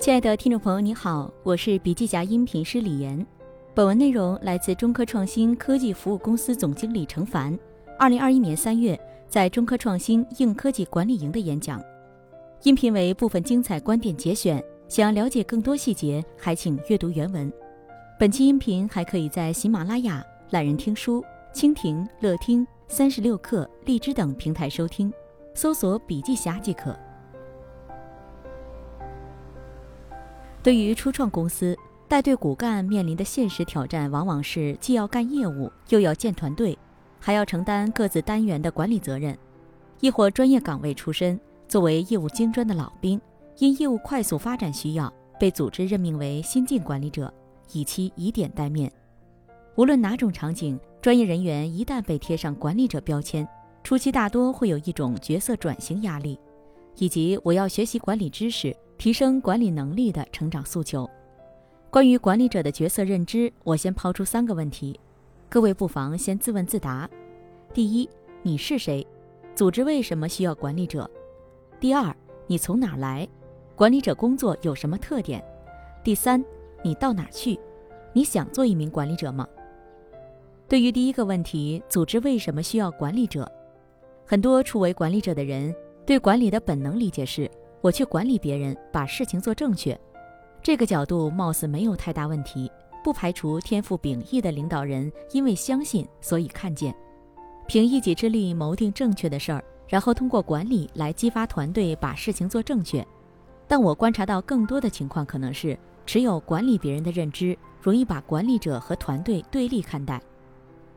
亲爱的听众朋友，你好，我是笔记侠音频师李岩。本文内容来自中科创新科技服务公司总经理程凡，二零二一年三月在中科创新硬科技管理营的演讲。音频为部分精彩观点节选，想要了解更多细节，还请阅读原文。本期音频还可以在喜马拉雅、懒人听书、蜻蜓、乐听、三十六课、荔枝等平台收听，搜索“笔记侠”即可。对于初创公司，带队骨干面临的现实挑战，往往是既要干业务，又要建团队，还要承担各自单元的管理责任。亦或专业岗位出身，作为业务精专的老兵，因业务快速发展需要，被组织任命为新晋管理者，以期以点带面。无论哪种场景，专业人员一旦被贴上管理者标签，初期大多会有一种角色转型压力，以及我要学习管理知识。提升管理能力的成长诉求。关于管理者的角色认知，我先抛出三个问题，各位不妨先自问自答：第一，你是谁？组织为什么需要管理者？第二，你从哪儿来？管理者工作有什么特点？第三，你到哪去？你想做一名管理者吗？对于第一个问题，组织为什么需要管理者？很多初为管理者的人对管理的本能理解是。我去管理别人，把事情做正确，这个角度貌似没有太大问题，不排除天赋秉异的领导人因为相信，所以看见，凭一己之力谋定正确的事儿，然后通过管理来激发团队把事情做正确。但我观察到更多的情况可能是持有管理别人的认知，容易把管理者和团队对立看待，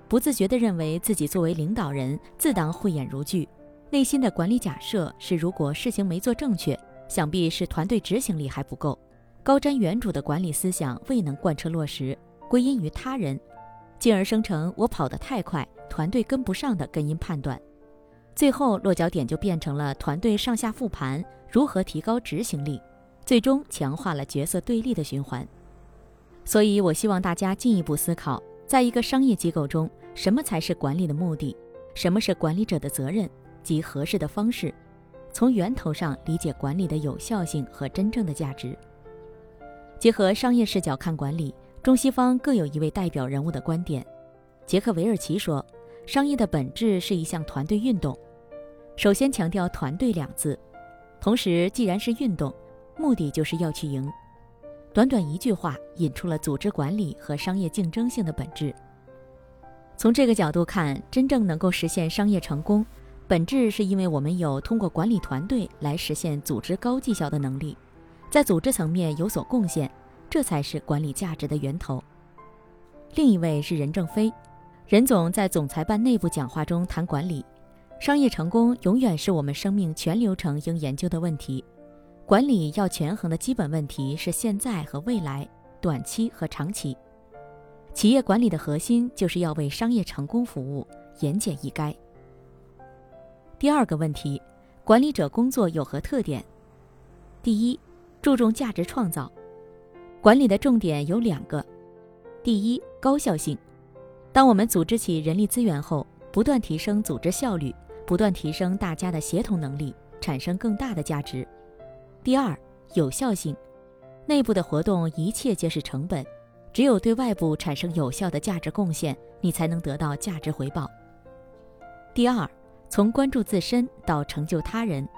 不自觉地认为自己作为领导人自当慧眼如炬。内心的管理假设是，如果事情没做正确，想必是团队执行力还不够，高瞻远瞩的管理思想未能贯彻落实，归因于他人，进而生成我跑得太快，团队跟不上的根因判断，最后落脚点就变成了团队上下复盘如何提高执行力，最终强化了角色对立的循环。所以我希望大家进一步思考，在一个商业机构中，什么才是管理的目的，什么是管理者的责任。及合适的方式，从源头上理解管理的有效性和真正的价值。结合商业视角看管理，中西方各有一位代表人物的观点。杰克韦尔奇说：“商业的本质是一项团队运动，首先强调‘团队’两字。同时，既然是运动，目的就是要去赢。”短短一句话，引出了组织管理和商业竞争性的本质。从这个角度看，真正能够实现商业成功。本质是因为我们有通过管理团队来实现组织高绩效的能力，在组织层面有所贡献，这才是管理价值的源头。另一位是任正非，任总在总裁办内部讲话中谈管理，商业成功永远是我们生命全流程应研究的问题。管理要权衡的基本问题是现在和未来，短期和长期。企业管理的核心就是要为商业成功服务，言简意赅。第二个问题，管理者工作有何特点？第一，注重价值创造。管理的重点有两个：第一，高效性。当我们组织起人力资源后，不断提升组织效率，不断提升大家的协同能力，产生更大的价值。第二，有效性。内部的活动一切皆是成本，只有对外部产生有效的价值贡献，你才能得到价值回报。第二。从关注自身到成就他人，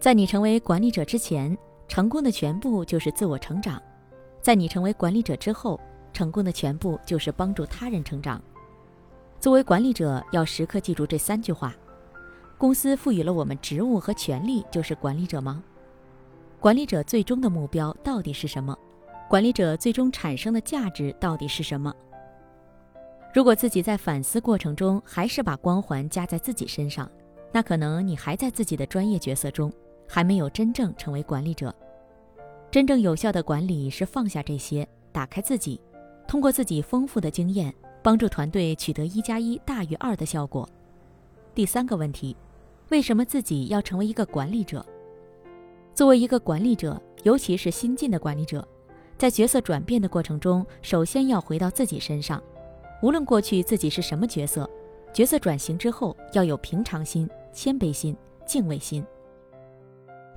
在你成为管理者之前，成功的全部就是自我成长；在你成为管理者之后，成功的全部就是帮助他人成长。作为管理者，要时刻记住这三句话：公司赋予了我们职务和权利，就是管理者吗？管理者最终的目标到底是什么？管理者最终产生的价值到底是什么？如果自己在反思过程中还是把光环加在自己身上，那可能你还在自己的专业角色中，还没有真正成为管理者。真正有效的管理是放下这些，打开自己，通过自己丰富的经验，帮助团队取得一加一大于二的效果。第三个问题，为什么自己要成为一个管理者？作为一个管理者，尤其是新进的管理者，在角色转变的过程中，首先要回到自己身上。无论过去自己是什么角色，角色转型之后要有平常心、谦卑心、敬畏心。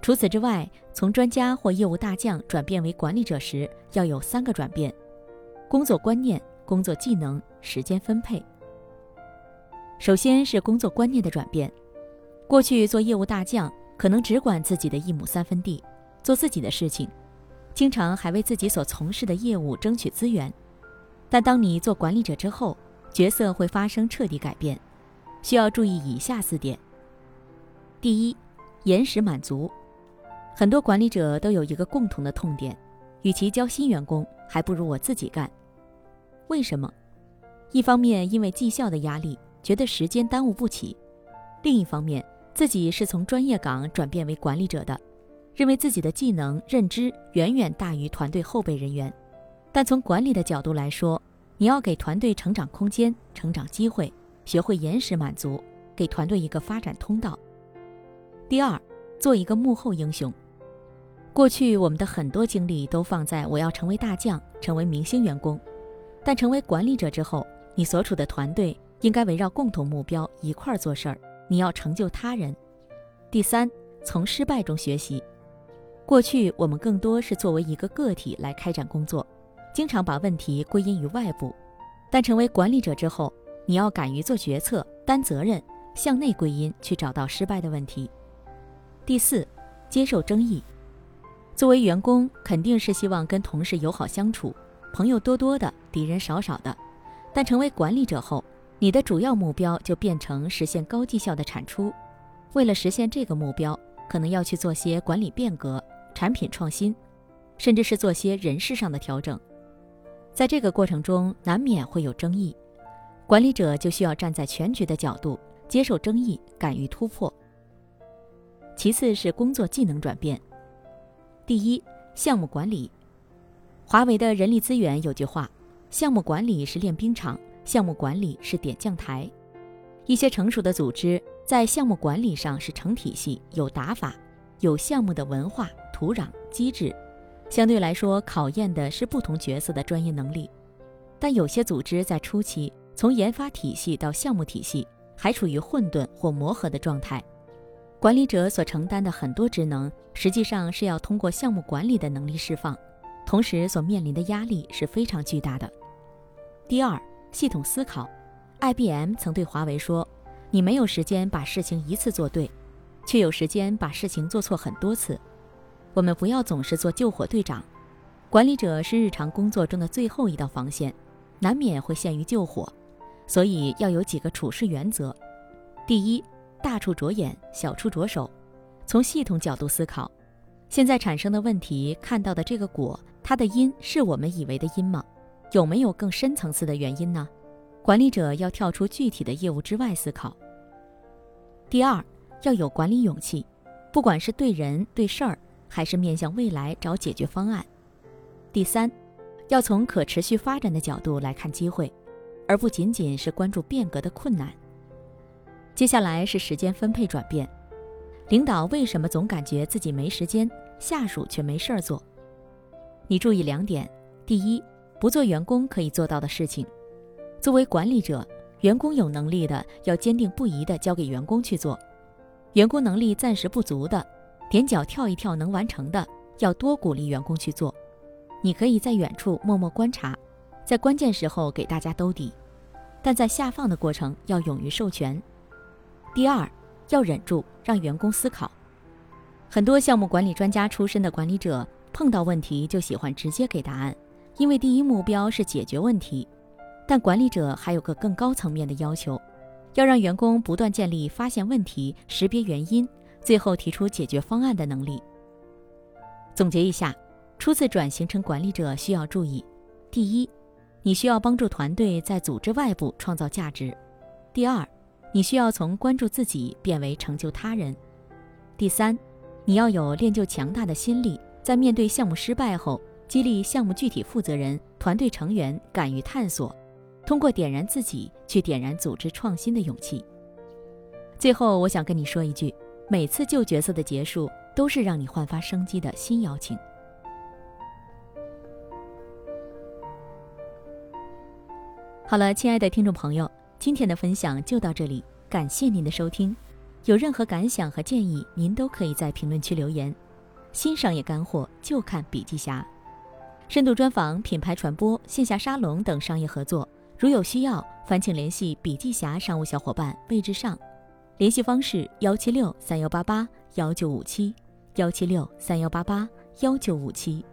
除此之外，从专家或业务大将转变为管理者时，要有三个转变：工作观念、工作技能、时间分配。首先是工作观念的转变。过去做业务大将，可能只管自己的一亩三分地，做自己的事情，经常还为自己所从事的业务争取资源。但当你做管理者之后，角色会发生彻底改变，需要注意以下四点：第一，延时满足。很多管理者都有一个共同的痛点，与其教新员工，还不如我自己干。为什么？一方面因为绩效的压力，觉得时间耽误不起；另一方面，自己是从专业岗转变为管理者的，认为自己的技能认知远远大于团队后备人员。但从管理的角度来说，你要给团队成长空间、成长机会，学会延时满足，给团队一个发展通道。第二，做一个幕后英雄。过去我们的很多精力都放在我要成为大将、成为明星员工，但成为管理者之后，你所处的团队应该围绕共同目标一块儿做事儿。你要成就他人。第三，从失败中学习。过去我们更多是作为一个个体来开展工作，经常把问题归因于外部，但成为管理者之后，你要敢于做决策、担责任，向内归因去找到失败的问题。第四，接受争议。作为员工，肯定是希望跟同事友好相处，朋友多多的，敌人少少的。但成为管理者后，你的主要目标就变成实现高绩效的产出。为了实现这个目标，可能要去做些管理变革、产品创新，甚至是做些人事上的调整。在这个过程中，难免会有争议，管理者就需要站在全局的角度，接受争议，敢于突破。其次是工作技能转变。第一，项目管理。华为的人力资源有句话：“项目管理是练兵场，项目管理是点将台。”一些成熟的组织在项目管理上是成体系、有打法、有项目的文化、土壤、机制，相对来说考验的是不同角色的专业能力。但有些组织在初期，从研发体系到项目体系还处于混沌或磨合的状态。管理者所承担的很多职能，实际上是要通过项目管理的能力释放，同时所面临的压力是非常巨大的。第二，系统思考。IBM 曾对华为说：“你没有时间把事情一次做对，却有时间把事情做错很多次。我们不要总是做救火队长。管理者是日常工作中的最后一道防线，难免会陷于救火，所以要有几个处事原则。第一。”大处着眼，小处着手，从系统角度思考，现在产生的问题，看到的这个果，它的因是我们以为的因吗？有没有更深层次的原因呢？管理者要跳出具体的业务之外思考。第二，要有管理勇气，不管是对人对事儿，还是面向未来找解决方案。第三，要从可持续发展的角度来看机会，而不仅仅是关注变革的困难。接下来是时间分配转变，领导为什么总感觉自己没时间，下属却没事儿做？你注意两点：第一，不做员工可以做到的事情；作为管理者，员工有能力的要坚定不移地交给员工去做；员工能力暂时不足的，踮脚跳一跳能完成的，要多鼓励员工去做。你可以在远处默默观察，在关键时候给大家兜底，但在下放的过程要勇于授权。第二，要忍住，让员工思考。很多项目管理专家出身的管理者碰到问题就喜欢直接给答案，因为第一目标是解决问题。但管理者还有个更高层面的要求，要让员工不断建立发现问题、识别原因，最后提出解决方案的能力。总结一下，初次转型成管理者需要注意：第一，你需要帮助团队在组织外部创造价值；第二，你需要从关注自己变为成就他人。第三，你要有练就强大的心力，在面对项目失败后，激励项目具体负责人、团队成员敢于探索，通过点燃自己去点燃组织创新的勇气。最后，我想跟你说一句：每次旧角色的结束，都是让你焕发生机的新邀请。好了，亲爱的听众朋友，今天的分享就到这里，感谢您的收听，有任何感想和建议，您都可以在评论区留言。新商业干货就看笔记侠，深度专访、品牌传播、线下沙龙等商业合作，如有需要，烦请联系笔记侠商务小伙伴魏志尚。联系方式幺七六三幺八八幺九五七。幺七六三幺八八幺九五七。